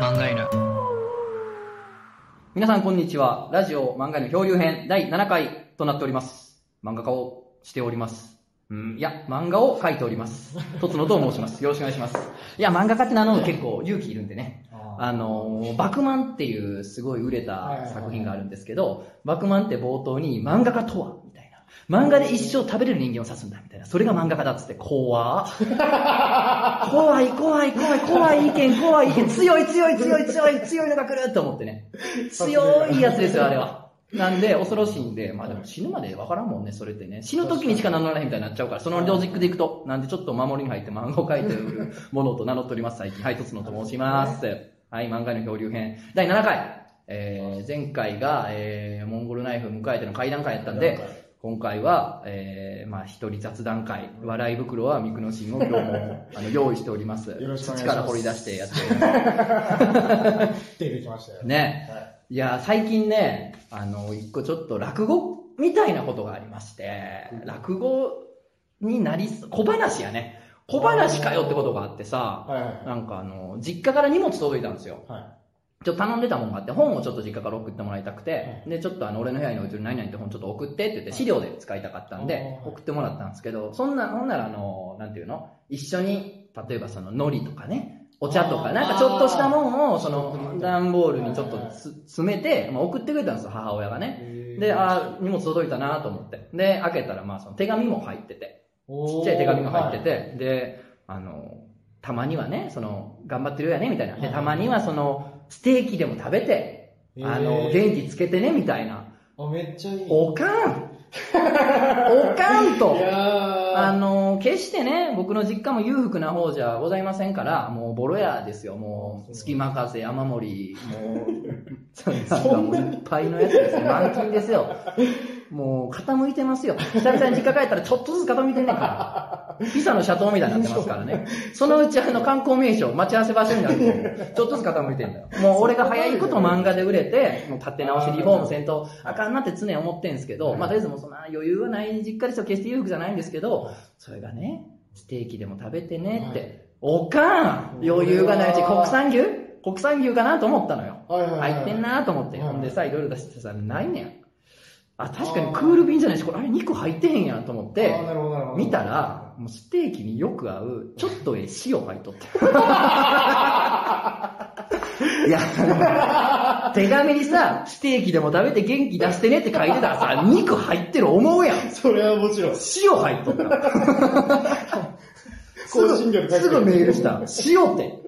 漫画犬。皆さんこんにちは。ラジオ漫画の漂流編第7回となっております。漫画家をしております。うん、いや、漫画を描いております。とつのと申します。よろしくお願いします。いや、漫画家って名乗るの結構勇気いるんでね。あのー、バクマンっていうすごい売れた作品があるんですけど、バクマンって冒頭に漫画家とは。漫画で一生食べれる人間を指すんだみたいな。それが漫画家だっつって、怖怖い怖い怖い怖い意見怖い意見強い強い強い強い強いのが来ると思ってね。強いやつですよ、あれは。なんで、恐ろしいんで、まあでも死ぬまでわからんもんね、それってね。死ぬ時にしか名乗らないみたいになっちゃうから、そのロジックでいくと。なんでちょっと守りに入って漫画を描いているものと名乗っております、最近。はい、とつのと申します。はい、漫画の漂流編。第7回。えー、前回が、えー、モンゴルナイフ迎えての会談会やったんで、今回は、えー、まあ一人雑談会、笑い袋は三久野新を今日も あの用意しております。よろしくお願いします土から掘り出してやっております。出てきましたよ。ね。はいいや、最近ね、あの、一個ちょっと落語みたいなことがありまして、落語になりす、小話やね。小話かよってことがあってさ、はいはいなんかあの、実家から荷物届いたんですよ。はい。ちょっと頼んでたもんがあって、本をちょっと実家から送ってもらいたくては、で、ちょっとあの、俺の部屋に置いてる何々って本ちょっと送ってって言って、資料で使いたかったんではい、送ってもらったんですけど、そんな、ほんならあの、なんていうの？一緒に、例えばその、海苔とかね、お茶とか、なんかちょっとしたもんを、その、段ボールにちょっとつ詰めて、まあ、送ってくれたんですよ、母親がね。で、あー荷物届いたなと思って。で、開けたら、まあ、その手紙も入ってて、ちっちゃい手紙が入ってて、で、あの、たまにはね、その、頑張ってるよね、みたいな。で、たまにはその、ステーキでも食べて、あの、元気つけてね、みたいな。あ、めっちゃいい。おかん おかんとあの、決してね、僕の実家も裕福な方じゃございませんから、もうボロ屋ですよ。もう、隙間風、雨漏り、もう、なんかもういっぱいのやつですよ。満金ですよ。もう、傾いてますよ。久々に実家帰ったらちょっとずつ傾いてんねんから。ピサの斜塔みたいになってますからね。そのうちあの観光名所、待ち合わせ場所になると、ちょっとずつ傾いてんだよ。もう俺が早いこと漫画で売れて、もう立て直しリフォームせんとあかんなって常に思ってんすけど、まあとりあえずもうそんな余裕はない実家ですよ。決して裕福じゃないんですけど、それがね、ステーキでも食べてねって、おかん余裕がないうち国産牛？国産牛かなと思ったのよ。入ってんなと思って。はいほんでさ、いろいろ出してさ、ないねん。あ、確かにクール便じゃないし、これあれ肉入ってへんやんと思って見たら、もうステーキによく合う、ちょっとええ塩入っとって。いや、手紙にさ、ステーキでも食べて元気出してねって書いてたらさ、肉入ってる思うやん。それはもちろん。塩入っとった。すぐ、すぐメールした。塩って。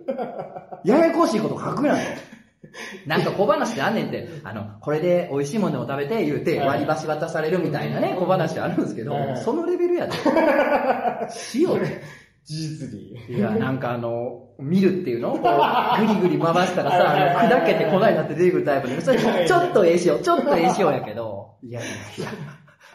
ややこしいこと書くなよ。なんか小話であんねんって、あの、これで美味しいものを食べて言うて割り箸渡されるみたいなね、小話あるんですけどはい、そのレベルやで。塩って。事実に。いや、なんかあの、見るっていうのこう、ぐりぐり回したらさ、あの砕けて粉になって出てくるタイプで、それちょっとええ塩、ちょっとええ塩やけど、いやいやいや、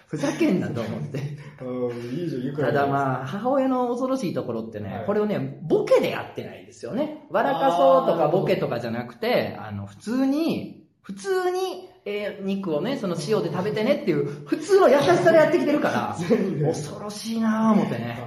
ふざけんなと思って。うん、いいじゃん、ただまあ、母親の恐ろしいところってね、はいこれをね、ボケでやってないですよね。笑かそうとかボケとかじゃなくて、あの、普通に、普通に、えー肉をね、その塩で食べてねっていう、普通の優しさでやってきてるから、恐ろしいなぁ思ってね。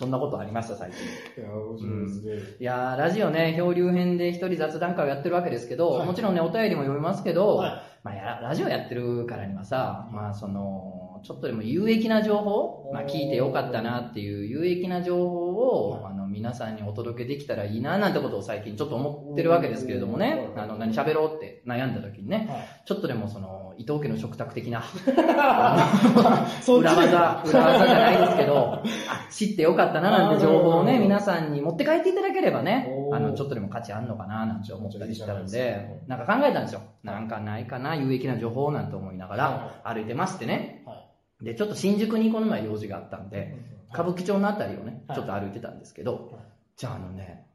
あそんなことありました、最近。ーいや、面白いですね。いやー、ラジオね、漂流編で一人雑談会をやってるわけですけど、はい。もちろんね、お便りも読みますけど、はい。まあや、ラジオやってるからにはさ、まあ、その、ちょっとでも有益な情報、まあ、聞いてよかったなっていう有益な情報を、はい。あの、皆さんにお届けできたらいいな、なんてことを最近ちょっと思ってるわけですけれどもね、うんあの、何喋ろうって悩んだ時にね、はい。ちょっとでもその、伊藤家の食卓的な、裏技、裏技じゃないですけど、あ、知ってよかったななんて情報をね、皆さんに持って帰っていただければねあの、ちょっとでも価値あんのかななんて思ったりしたのでなんか考えたんですよ。なんかないかな、有益な情報なんて思いながら歩いてましてね。はで、ちょっと新宿にこの前用事があったんいで、歌舞伎町のあたりをね、はい。ちょっと歩いてたんですけどはい、じゃああのね、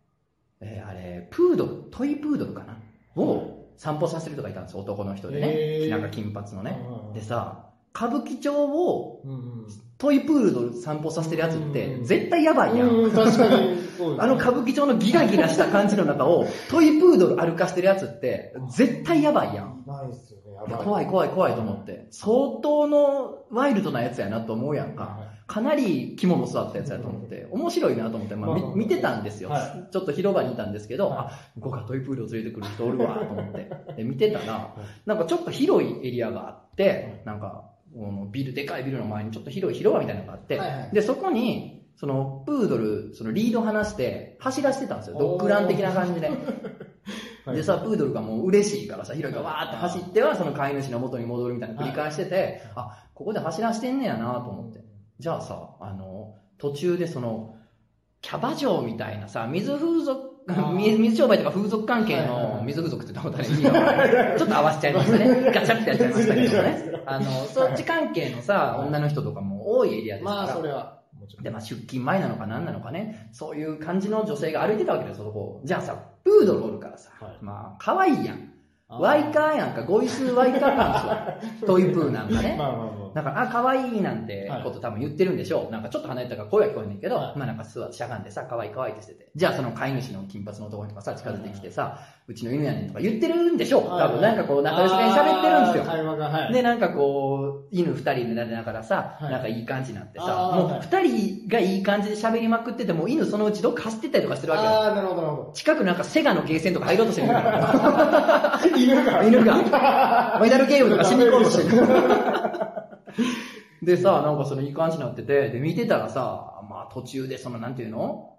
えーあれ、プードル、トイプードルかなを散歩させる人がいたんですよ、男の人でね。なんか金髪のね。でさ、歌舞伎町をトイプードル散歩させてるやつってうん絶対やばいやん。うん、確かに。あの歌舞伎町のギラギラした感じの中をトイプードル歩かしてるやつって絶対やばいやん。ないっすよね。怖い怖い怖いと思って。相当のワイルドなやつやなと思うやんか。かなり肝の座ったやつやと思って、面白いなと思って、まあ、見てたんですよ、はちょっと広場にいたんですけど、はい。あ、向こうからトイプードルを連れてくる人おるわと思って、で見てたら、なんかちょっと広いエリアがあって、なんか、このビル、でかいビルの前にちょっと広い広場みたいなのがあって、はいはい。で、そこに、その、プードル、そのリード離して、走らせてたんですよ。ドッグラン的な感じで。はい。でさ、プードルがもう嬉しいからさ、ヒロイがわーって走っては、その飼い主の元に戻るみたいなの繰り返してて、あ、ここで走らしてんねやなと思って。じゃあさ、あの、途中でその、キャバ嬢みたいなさ、水風俗、水水商売とか風俗関係の水風俗って言ったことあるいちょっと合わせちゃいましたね。ガチャってやっちゃいましたけど。ねあの、そっち関係のさ、女の人とかも多いエリアですから。まあ、それは。で、まあ、出勤前なのか何なのかね、そういう感じの女性が歩いてたわけですよ、そこを。じゃあさ、プードルおるからさ、はいまあ、可愛いやん。ワイカーやんか、ゴイスワイカーなんですよ。トイプーなんかね。まあまあまだから、あ、可愛いなんてこと多分言ってるんでしょう。なんかちょっと離れたから声は聞こえんねんけど、はいまあなんか座しゃがんでさ、可愛い可愛いってしてて。じゃあその飼い主の金髪の男の人がさ、近づいてきてさ、うちの犬やねんとか言ってるんでしょう。多分なんかこう仲良しげに喋ってるんですよ。会話が、はい。で、なんかこう、犬二人でなでながらさ、はいなんかいい感じになってさ、もう二人がいい感じで喋りまくってても、犬そのうちどっか走ってったりとかしてるわけよ。ああ、なるほど、なるほ近くなんかセガのゲーセンとか入ろうとしてるから。ど。犬が。犬が、メダルゲームとかしに行こうとしてる。でさ、なんかそのいい感じになってて、で、見てたらさ、まあ途中でその、なんていうの？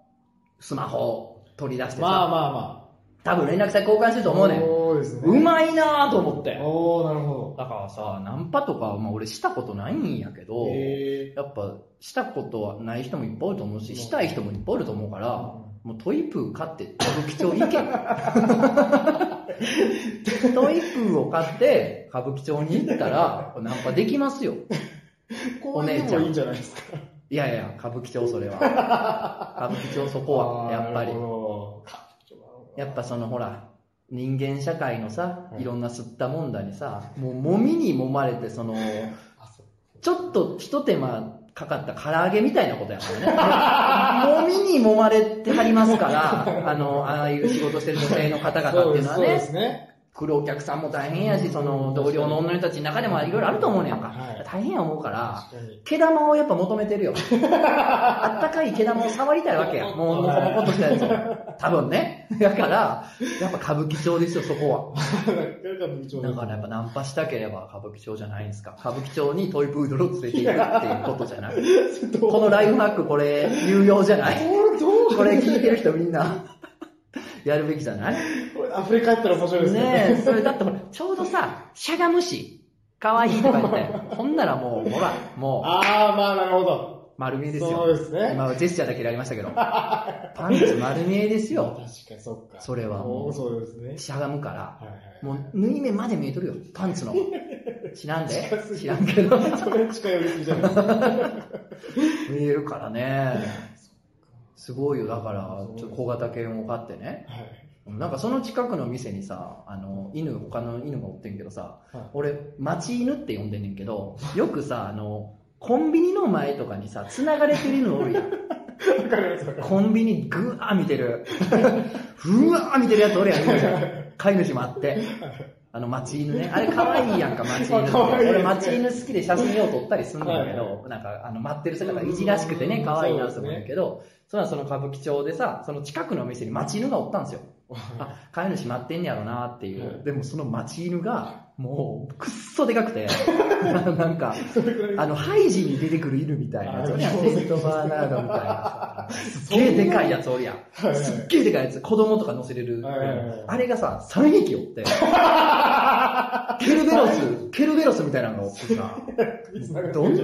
スマホ取り出してさ、まあまあま多分連絡先交換してるとあ。思うねん。そうですね。うまいなと思って。おー、なるほだからさ、ナンパとか、まあ俺したことないんやけど、やっぱしたことはない人もいっぱいおると思うし、したい人もいっぱいおると思うから、もうトイプー買って歌舞伎町行け。トイプーを買って歌舞伎町に行ったら、ナンパできますよ。ー。こういうのもいいんじゃないですか。いやいや、歌舞伎町それは。歌舞伎町そこは、やっぱりやっぱそのほら、人間社会のさ、はいいろんな吸ったもんだにさ、もう揉みに揉まれて、その、ちょっと一手間かかった唐揚げみたいなことやからね。揉みに揉まれてはりますから、あの、ああいう仕事してる女性の方々っていうのはそうでね、すね。来るお客さんも大変やし、その同僚の女の人たちの中でもいろいろあると思うねんかはい。大変や思うから。毛玉をやっぱ求めてるよ。あったかい毛玉を触りたいわけや。もう、もこもことしたやつを。多分ね。だから、やっぱ歌舞伎町ですよ、そこは。だからやっぱナンパしたければ歌舞伎町じゃないんですか。歌舞伎町にトイプードルを連れて行くっていうことじゃない。このライフハックこれ有用じゃない？これ聞いてる人みんなやるべきじゃない？これアフリカやったら面白いですね。ねえ、それだってほら、ちょうどさ、しゃがむし、可愛いとか言って、ほんならもう、ほら、もう、ああ、まあなるほど。丸見えですよ。そうですね今はジェスチャーだけでありましたけど。パンツ丸見えですよ。確かにそっか。それはもうそうですね。しゃがむから。もう、縫い目まで見えとるよ、パンツの。知らんで知らんけど。それ近寄りすぎじゃないですか。見えるからね。すごいよ、だから、ちょっと小型犬を飼ってね。はい。なんかその近くの店にさ、あの、犬、他の犬がおってんけどさ、はい俺、町犬って呼んでんねんけど、よくさ、あの、コンビニの前とかにさ、繋がれてる犬おるやん。コンビニぐわー見てる。ふわー見てるやつおるやん、飼い主もあって。あの、町犬ね。あれ可愛いやんか、町犬俺、町犬好きで写真を撮ったりすんだけど、なんか、あの、待ってる姿がいじらしくてね、可愛いなと思うんだけど、それはその歌舞伎町でさ、その近くのお店に町犬がおったんですよ。あ、飼い主待ってんねやろなっていう。はいでもその町犬が、もう、くっそでかくて、なんか、あの、ハイジに出てくる犬みたいなやつセントバーナードみたいなさ。すっげえでかいやつおるやん。すっげえでかいやつ。子供とか乗せれる。あれがさ、3匹おって。ケルベロス、ケルベロスみたいなのがおってさ。どんな、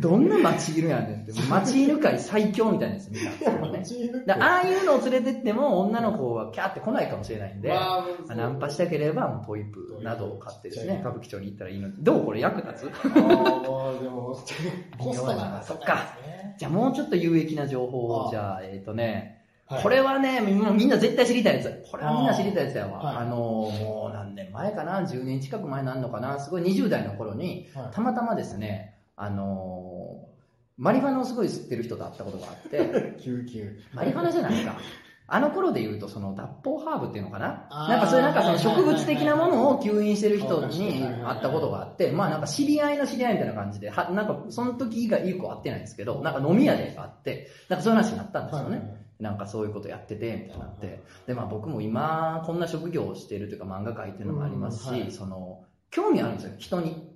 どんな町犬やねんって。町犬界最強みたいなやつ見たんですよね。だからああいうのを連れてっても女の子はキャーって来ないかもしれないんで、ナンパしたければもうトイプーなどを買ってですね、歌舞伎町に行ったらいいのに。どうこれ役立つ？ああ、もうでも、コストがそっか。じゃあもうちょっと有益な情報を、ああじゃあ、えっ、とね、はいこれはね、みんなみんな絶対知りたいやつ。これはみんな知りたいやつやわ。あ,、はいの、もう何年前かな ?10 年近く前なんのかな？すごい20代の頃に、はいたまたまですね、あのマリファナをすごい吸ってる人と会ったことがあって、救急。マリファナじゃないか。あの頃で言うと、その脱法ハーブっていうのかな？なんかそういうなんかその植物的なものをはい吸引してる人はいに会ったことがあって、まあなんか知り合いの知り合いみたいな感じで、はなんかその時以外以降会ってないんですけど、なんか飲み屋で会って、なんかそういう話になったんですよね。なんかそういうことやってて、みたいになって。で、まあ僕も今、こんな職業をしているというか漫画描いてるのもありますうんはいし、その、興味あるんですよ、人に。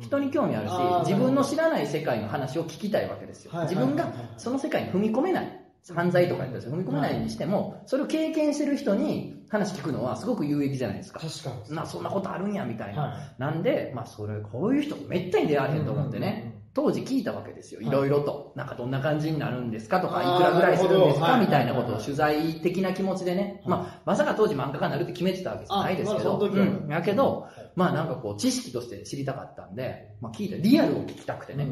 人に興味あるし自分の知らない世界の話を聞きたいわけですよ。はい。自分がその世界に踏み込めない。犯罪とかやったら踏み込めないにしても、それを経験してる人に話聞くのはすごく有益じゃないですか。確かに。な、そんなことあるんや、みたいな。はいなんで、まあそれ、こういう人めったに出会えへんと思ってね。当時聞いたわけですよ。はいいろいろと。なんかどんな感じになるんですかとか、いくらぐらいするんですかみたいなことを取材的な気持ちでね。はいまあ、まさか当時漫画家になるって決めてたわけじゃないですけど。うん。やけど、まあなんかこう知識として知りたかったんで、まあ聞いた、リアルを聞きたくてね。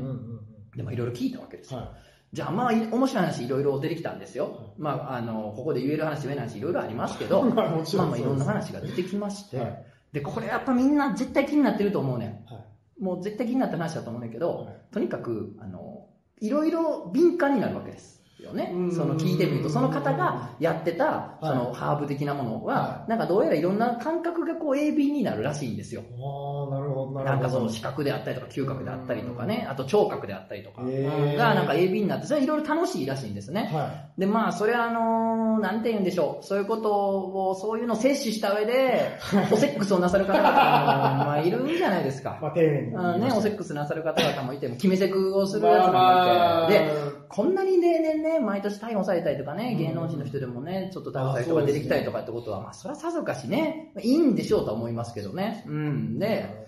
でもいろいろ聞いたわけですよ。じゃあまあい面白い話いろいろ出てきたんですよはい。まああの、ここで言える話言えない話いろいろありますけど、い。まあまあまあいろんな話が出てきまして、はいで、これやっぱみんな絶対気になってると思うねん。はいもう絶対気になった話だと思うんだけど、はいとにかく、あの、いろいろ敏感になるわけですよねうん。その聞いてみると、その方がやってた、そのハーブ的なものはは、なんかどうやらいろんな感覚がこう鋭敏になるらしいんですよ。ああ、なるほど、なるほど。なんかその視覚であったりとか嗅覚であったりとかね、あと聴覚であったりとかがなんか鋭敏になって、それいろいろ楽しいらしいんですね。はで、まあ、それはあのーなんて言うんでしょう。そういうことを、そういうのを摂取した上で、おセックスをなさる方々も、まあ、いるんじゃないですい。か。まあ丁寧に。あね、おセックスなさる方々もいて、決めセクをするやつもいて、で、こんなに例年ね、毎年逮捕されたりとかね、うん芸能人の人でもね、ちょっと逮捕されたりとか出てきたりとかってことは、まあ、それはさぞかしね、いいんでしょうとは思いますけどね。うん。で、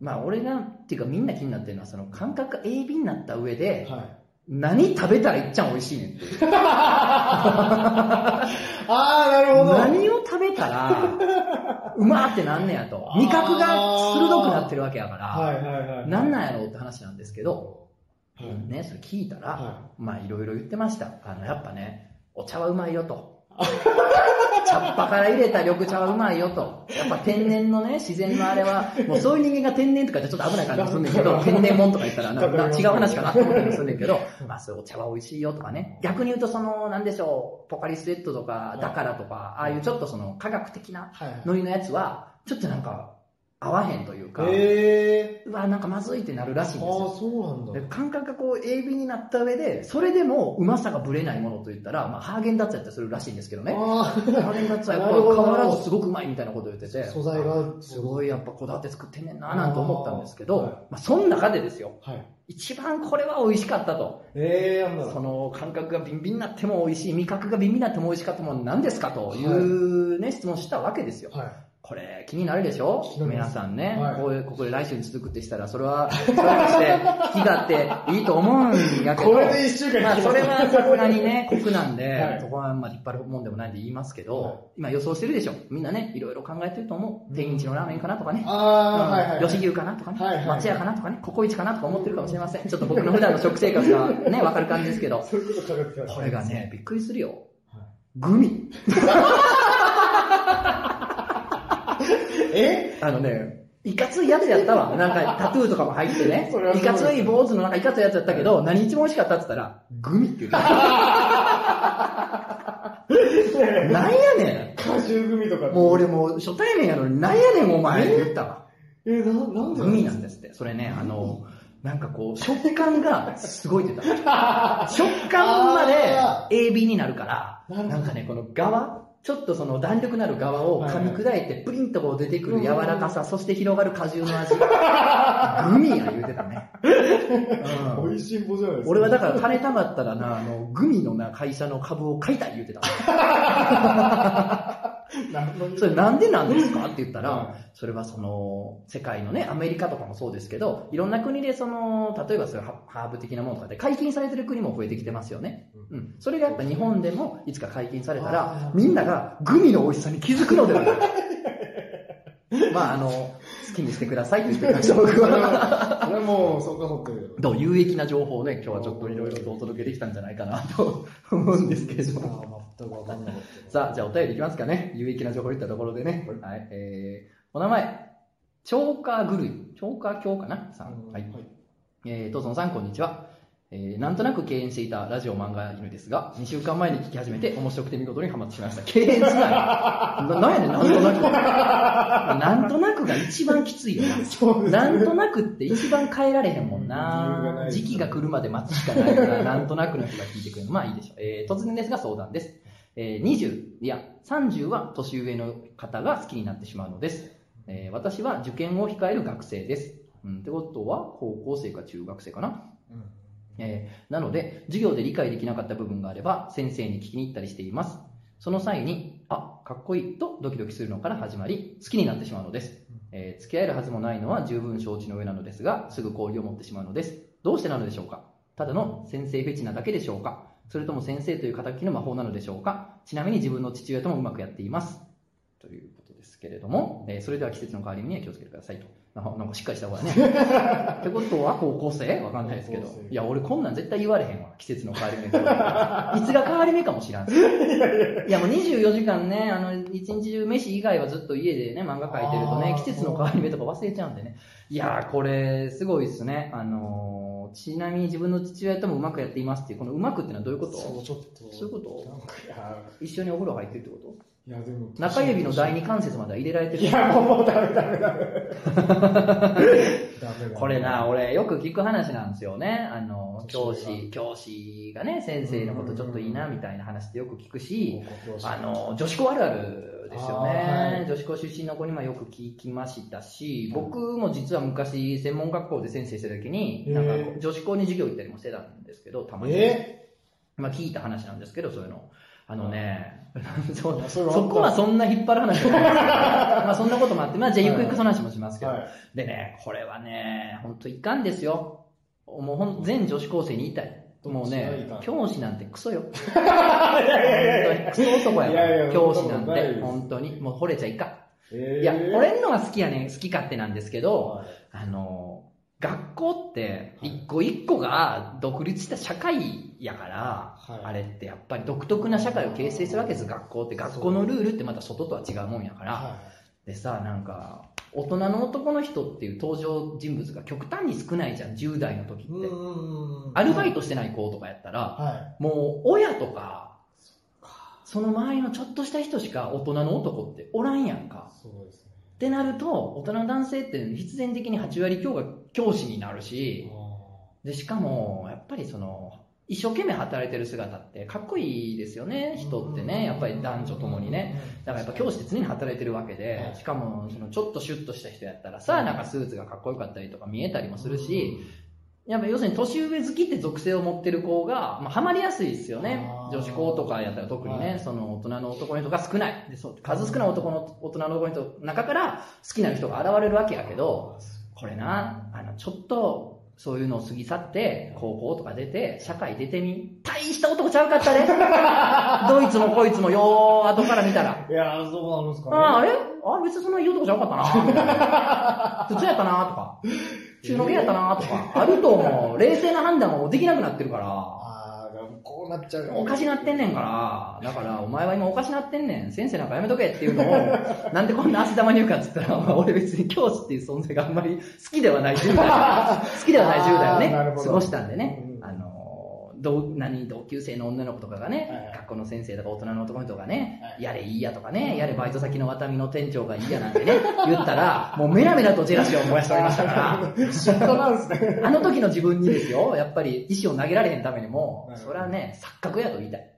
まあ、俺が、っていうかみんな気になってるのは、その感覚が鋭敏になった上で、はい。何食べたらいっちゃん美味しいねん。ああ、なるほど。何を食べたら、うまーってなんねやと。味覚が鋭くなってるわけやから、はいはいはい。なんなんやろうって話なんですけど、はいね、それ聞いたら、はまあいろいろ言ってました。あの、やっぱね、お茶はうまいよと。茶っ葉から入れた緑茶はうまいよと。やっぱ天然のね、自然のあれは、もうそういう人間が天然とか言ってちょっと危ない感じがするんだけど、天然もんとか言ったらなな違う話かなと思ったりもするんだけど、まあそういうお茶は美味しいよとかね。逆に言うとその、なんでしょう、ポカリスエットとか、だからとか、ああいうちょっとその科学的なはい。ノリのやつは、ちょっとなんか、合わへんというか、ええうわ、なんかまずいってなるらしいんー。ですよああ、。そうなんだで。感覚がこう、鋭敏になった上で、それでもうまさがぶれないものといったら、まあ、ハーゲンダッツやったりするらしいんですけどね。あハーゲンダッツはやっぱ変わらずすごくうまいみたいなこと言ってて、素材がすごいやっぱこだわって作ってんねんななんて思ったんですけど、あーはいまあ、その中でですよ、あ。はい。一番これは美味しかったと。ええー、その感覚がビンビンになっても美味しい、味覚がビンビンになっても美味しかったもの何ですかというね、質問したわけですよ。はい。これ気になるでしょ？皆さんね、はい。こういうここで来週に続くってしたら、それは、それとして、気があっていいと思うんやけど、これで一週間まあ、それはさすがにね、酷なんで、はい。そこはまあ引っ張るもんでもないんで言いますけど、はい。今予想してるでしょ。みんなね、いろいろ考えてると思う。天一のラーメンかなとかね。ああ、うんはいはい。吉牛かなとかね、はいはい松屋かなとかね、ココイチかなとか思ってるかもしれません。ちょっと僕の普段の食生活がね、わかる感じですけど、そういうことこれがね、びっくりするよ。はい。グミ。え？あのね、いかついやつやったわ。なんかタトゥーとかも入って ね。いかつい坊主のなんかいかついやつやったけど、何一番美味しかったって言ったら、グミって言うてた。なんやね果汁組とか。ん。もう俺もう初対面やのに、なんやねんお前って言ったわ。え、な、なんでグミなんですって。それね、あの、なんかこう、食感がすごいって言った。食感まで鋭敏になるから、なんかね、この側、ちょっとその弾力のある側を噛み砕いて、プリンとこう出てくる柔らかさ、そして広がる果汁の味。グミや言うてたね。うん美味しんぼじゃないですか。俺はだから金貯まったらな、あの、グミのな、会社の株を買いたい言うてた。それなんでなんですか？って言ったら、はいそれはその、世界のね、アメリカとかもそうですけど、いろんな国でその、例えばそういうハハーブ的なものとかで解禁されてる国も増えてきてますよね。うん。それがやっぱ日本でもいつか解禁されたあらー、みんながグミの美味しさに気づくのではないか。まああの、好きにしてくださいって言ってました、僕は。は、それはもう、そうかもってる。どう有益な情報をね、今日はちょっといろいろとお届けできたんじゃないかなと思うんですけれども。さあ、じゃあお便りいきますかね。有益な情報言ったところでね。はい。えー、お名前、チョーカーグルイ。チョーカー教かな？さん。はい。えー、とつのさん、こんにちは。えーなんとなく敬遠していたラジオ漫画犬ですが、2週間前に聞き始めて面白くて見事にハマってしまいました。敬遠すなよ。ななんやねん、なんとなく。なんとなくが一番きついよな。そうですなんとなくって一番変えられへんもんな時期が来るまで待つしかないから、なんとなくの人が聞いてくれる。まあいいでしょう。えー突然ですが相談です。えー20、いや、30は年上の方が好きになってしまうのです。えー私は受験を控える学生です。うん、ってことは、高校生か中学生かな。うんえーなので、授業で理解できなかった部分があれば、先生に聞きに行ったりしています。その際に、あ、かっこいいとドキドキするのから始まり、好きになってしまうのです。えー付き合えるはずもないのは十分承知の上なのですが、すぐ交流を持ってしまうのです。どうしてなのでしょうか？ただの先生フェチなだけでしょうか？それとも先生という形の魔法なのでしょうか？ちなみに自分の父親ともうまくやっています。ということですけれども、えーそれでは季節の変わり目には気をつけてくださいと。ななんかしっかりした方がね。ってことは高校生？わかんないですけどいや、俺こんなん絶対言われへんわ。季節の変わり目。いつが変わり目かもしらん し。いや、もう24時間ね、あの、一日中飯以外はずっと家でね、漫画描いてるとね季節の変わり目とか忘れちゃうんでね。いやー、これ、すごいっすね。あのー、ちなみに自分の父親ともうまくやっていますっていう、このうまくっていうのはどういうこと？そう、ちょっと。そういうこと？一緒にお風呂入ってるってこと？いやでも。中指の第二関節までは入れられてるいや、もう、ダメ ダメダメ。これな、俺よく聞く話なんですよね。あの、教師、教師がね、先生のことちょっといいなみたいな話ってよく聞くし、あの、女子校あるあるですよね。い女子校出身の子にもよく聞きましたし、僕も実は昔専門学校で先生してた時に、なんか女子校に授業行ったりもしてたんですけど、たまに。えまあ聞いた話なんですけど、そういうの。あのね、そいやそこはそんな引っ張る話じゃないですけど、まあそんなこともあって、まあじゃあゆくゆくその話もしますけど、はい。でね、これはね、本当いかんですよ。もうほん全女子高生に言いたい。もうね教師なんてクソよ。いやいやいやクソ男やいやいや教師なんて、本当に。もう惚れちゃいかん。えいや、俺のは好きやねん、好き勝手なんですけど、はいあの、学校って、一個一個が独立した社会やから、はいあれってやっぱり独特な社会を形成するわけです、学校って。学校のルールってまた外とは違うもんやから。はでさ、なんか、大人の男の人っていう登場人物が極端に少ないじゃん、10代の時い。って。うんアルバイトしてない子とかやったら、はもう親とか、その周りのちょっとした人しか大人の男っておらんやんか。い。そうですね。ってなると、大人の男性って必然的に8割強が教師になるし、で、しかも、やっぱりその、一生懸命働いてる姿ってかっこいいですよね、人ってね。やっぱり男女ともにね。。だからやっぱ教師って常に働いてるわけでは、いしかもそのちょっとシュッとした人やったらさ、なんかスーツがかっこよかったりとか見えたりもするし、やっぱ要するに年上好きって属性を持ってる子が、まあ、ハマりやすいですよね女子校とかやったら特にね、はいその大人の男の人が少ない。でそう数少ない男の大人の男の人の中から好きな人が現れるわけやけど、これな、あの、ちょっと、そういうのを過ぎ去って、高校とか出て、社会出てみ、大した男ちゃうかったね。どいつもこいつもよー、後から見たら。いやー、そうなんですかね。ああ、あれ？あ別にそんないい男ちゃうかったな。普通やったなとか。中の毛やったなとか。あると思う。冷静な判断もできなくなってるから。ああ、こうなっちゃうおかしなってんねんから。だから、お前は今おかしなってんねん。先生なんかやめとけっていうのを、なんでこんな汗玉に言うかっつったら、俺別に教師っていう存在があんまり好きではない10代。好きではない10代をね、過ごしたんでね同何同級生の女の子とかがね、はいはい。学校の先生とか大人の男の人がね、はい。やれいいやとかね、やれバイト先のワタミの店長がいいやなんてね、言ったら、もうメラメラとジェラシーを燃やしておりましたから、嫉妬なんですね。あの時の自分にですよ、やっぱり石を投げられへんためにもはい、それはね、錯覚やと言いたい。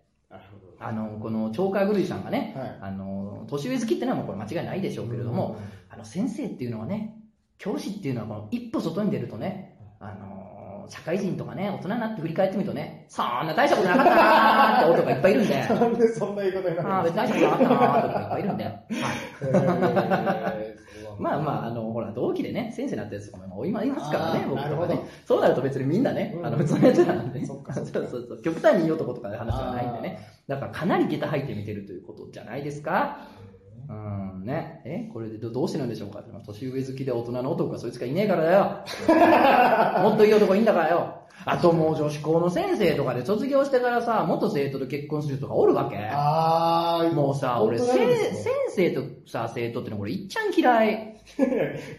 あの、この鳥海ぐるいさんがね、はい。あの、年上好きってのはもうこれ間違いないでしょうけれども、あの、先生っていうのはね、教師っていうのはこの一歩外に出るとね、あの、社会人とかね、大人になって振り返ってみるとね、そんな大したことなかったなーって男がいっぱいいるんで、なんでそんな言い方になるああ、別に大したことなかったなーって男がいっぱいいるんで、はい。えーまあまあ、あの、ほら、同期でね、先生になったやつとかも今いますからね僕とかね。そうなると別にみんなね、うんあの、普通のやつなんでね。そうそうそう。極端にいい男とかで話はないんでね。だからかなり下駄入って見てるということじゃないですか。うん、ね。え？これでどどうしてなんでしょうか？年上好きで大人の男がそいつがいねえからだよ。もっといい男いいんだからよ。あともう女子校の先生とかで卒業してからさ、元生徒と結婚する人がおるわけ。あー、もうさ、俺、先生とさ、生徒ってのこれいっちゃん嫌い。ね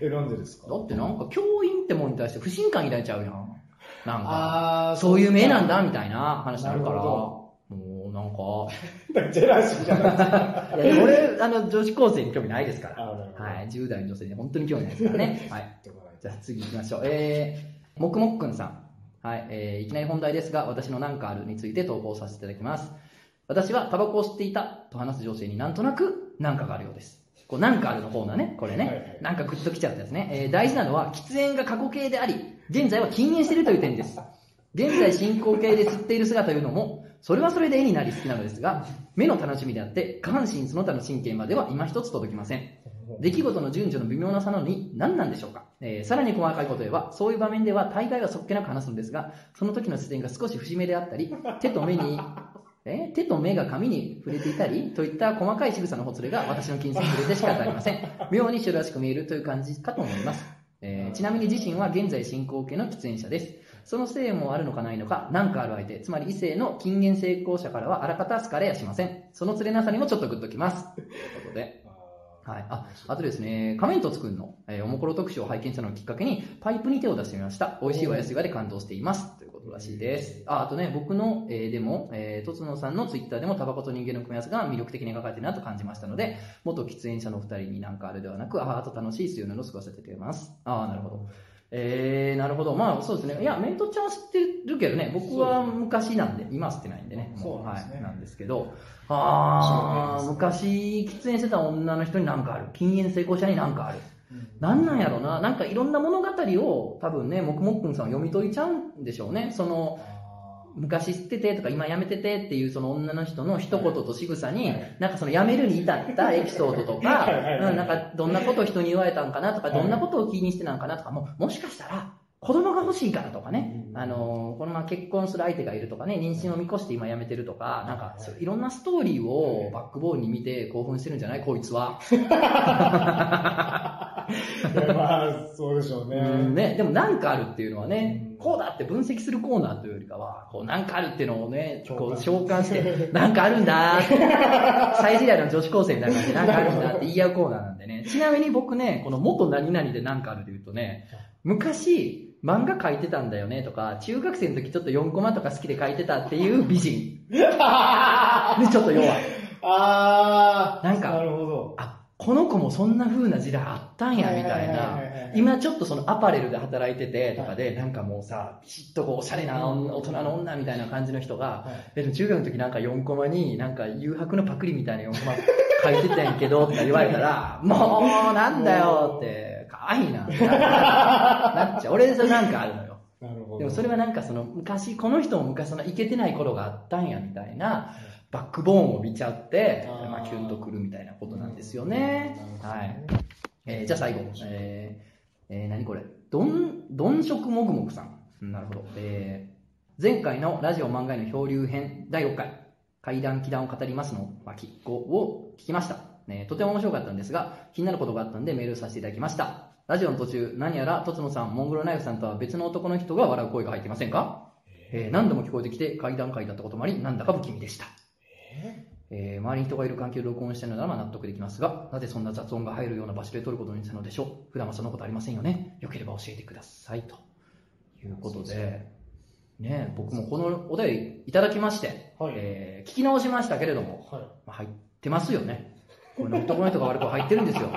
え、なんでですか？だってなんか教員ってもんに対して不信感抱いちゃうやん。なんか、そういう目なんだみたいな話になるから、なんか、ジェラシーじゃない。いや俺、あの、女子高生に興味ないですから。はい、10代の女性に本当に興味ないですからね。はい。じゃあ次行きましょう。えー、もくもっくんさん。はい、えー、いきなり本題ですが、私のなんかあるについて投稿させていただきます。私はタバコを吸っていたと話す女性になんとなくなんかがあるようです。こうなんかあるのコーナーね、これね。はいはいなんかグッときちゃったやつね。えー大事なのは、喫煙が過去形であり、現在は禁煙しているという点です。現在進行形で吸っている姿というのも、それはそれで絵になり好きなのですが、目の楽しみであって、下半身その他の神経までは今一つ届きません。出来事の順序の微妙な差なのに何なんでしょうか、えーさらに細かいことでは、そういう場面では大概はそっけなく話すのですが、その時の視線が少し節目であったり、手と目に、え手と目が紙に触れていたりといった細かい仕草のほつれが私の金銭に触れて仕方ありません。妙に白らしく見えるという感じかと思います。えーちなみに自身は現在進行形の喫煙者です。そのせいもあるのかないのか、なんかある相手、つまり異性の禁煙成功者からはあらかた好かれやしません。その連れなさにもちょっとグッときます。ということで。はい。あ、あとですね、仮面とつくんの、えーおもころ特集を拝見したのをきっかけに、パイプに手を出してみました。美味しいわ安いわで感動しています。ということらしいです。あ、あとね、僕の、えーでも、えー、とつのさんのツイッターでもタバコと人間の組み合わせが魅力的に描かれてるなと感じましたので、元喫煙者のお二人になんかあれではなく、ああと楽しい水曜のを過ごせてくれます。ああ、なるほど。えー、なるほど。まあ、そうですね。いや、メントちゃんは知ってるけどね、僕は昔なんで、今は知ってないんでね。もそうなんですねはい。なんですけど、ああ、昔、喫煙してた女の人になんかある。禁煙成功者になんかある。なんなんやろな。なんかいろんな物語を多分ね、もくもっくんさんは読み解いちゃうんでしょうね。その、昔知っててとか今辞めててっていうその女の人の一言と仕草に、なんかその辞めるに至ったエピソードとか、なんかどんなことを人に言われたんかなとか、はいどんなことを気にしてなんかなとか、ももしかしたら子供が欲しいからとかね、うん。あのーこのまま結婚する相手がいるとかね、妊娠を見越して今辞めてるとか、なんかいろんなストーリーをバックボーンに見て興奮してるんじゃないこいつは。まあ、そうでしょうね。うんね、でもなんかあるっていうのはねうん、こうだって分析するコーナーというよりかは、こうなんかあるっていうのをね、こう共召喚して、なんかあるんだーって、最時代の女子高生みたいな感じでなんかあるんだって言い合うコーナーなんでね。ちなみに僕ね、この元何々でなんかあるで言うとね、昔、漫画描いてたんだよねとか、中学生の時ちょっと4コマとか好きで描いてたっていう美人。で、ちょっと弱い。あー、なんかなるほど。あ、この子もそんな風な時代あったんや、みたいな。今ちょっとそのアパレルで働いててとかで、なんかもうさ、ピシッとこうおしゃれな女大人の女みたいな感じの人が、はい。えでも中学の時なんか4コマに、なんか誘白のパクリみたいな4コマ書いてたんやけど、とか言われたら、もうなんだよって、可愛いな、ななっちゃう。俺それなんかあるのよ。でもそれはなんかその昔、この人も昔そのイケてない頃があったんやみたいな、バックボーンを見ちゃって、あーまあ、キュンとくるみたいなことなんですよね。はい。えーじゃあ最後。えーえー何これどん、どんしょくもぐもぐさん。うんなるほど。えー前回のラジオ漫画への漂流編第6回、怪談祈談を語りますの巻5を聞きました。ねとても面白かったんですが、気になることがあったんでメールさせていただきました。ラジオの途中、何やら、とつのさん、モンゴルナイフさんとは別の男の人が笑う声が入っていませんか？えー何度も聞こえてきて怪談会だったこともあり、なんだか不気味でした。えー周りに人がいる環境で録音してるのなら納得できますが、なぜそんな雑音が入るような場所で撮ることにしたのでしょう？普段はそんなことありませんよねよければ教えてください。ということで、ね、僕もこのお便りいただきまして、はいえー聞き直しましたけれども、はい。まあ入ってますよね。この男の人が悪く入ってるんですよ。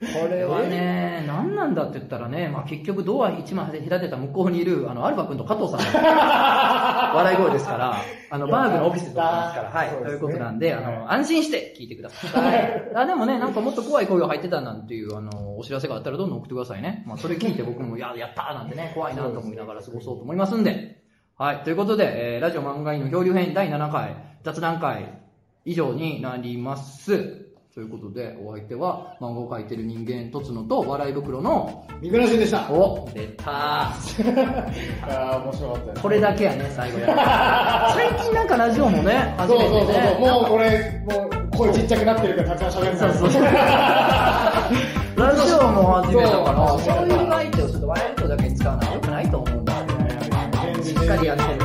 これはね、何なんだって言ったらね、まあ、結局ドア一枚隔てた向こうにいる、あの、アルファ君と加藤さんの 笑い声ですから、あの、バーグのオフィスで撮ってますから、はい、ということなんで、あはの、安心して聞いてください。あでもね、なんかもっと怖い声が入ってたなんていう、あの、お知らせがあったらどんどん送ってくださいね。まあ、それ聞いて僕も、や、やったーなんてね、怖いなと思いながら過ごそうと思いますんで。はい、ということで、えーラジオ漫画員の漂流編第7回、雑談会、以上になります。ということで、お相手は、漫画を描いてる人間、とつのと、笑い袋の、三倉俊でした。お、出たー。あー、面白かったです。これだけやね、最後やる。最近なんかラジオもね、初そうそうそうめてね。そう。もうこれ、もう声ちっちゃくなってるからたくさん喋るそうそうそう。ラジオも始めたから、そうそういう相手をちょっと笑い袋だけに使うのは良くないと思うんだよね。しっかりやってる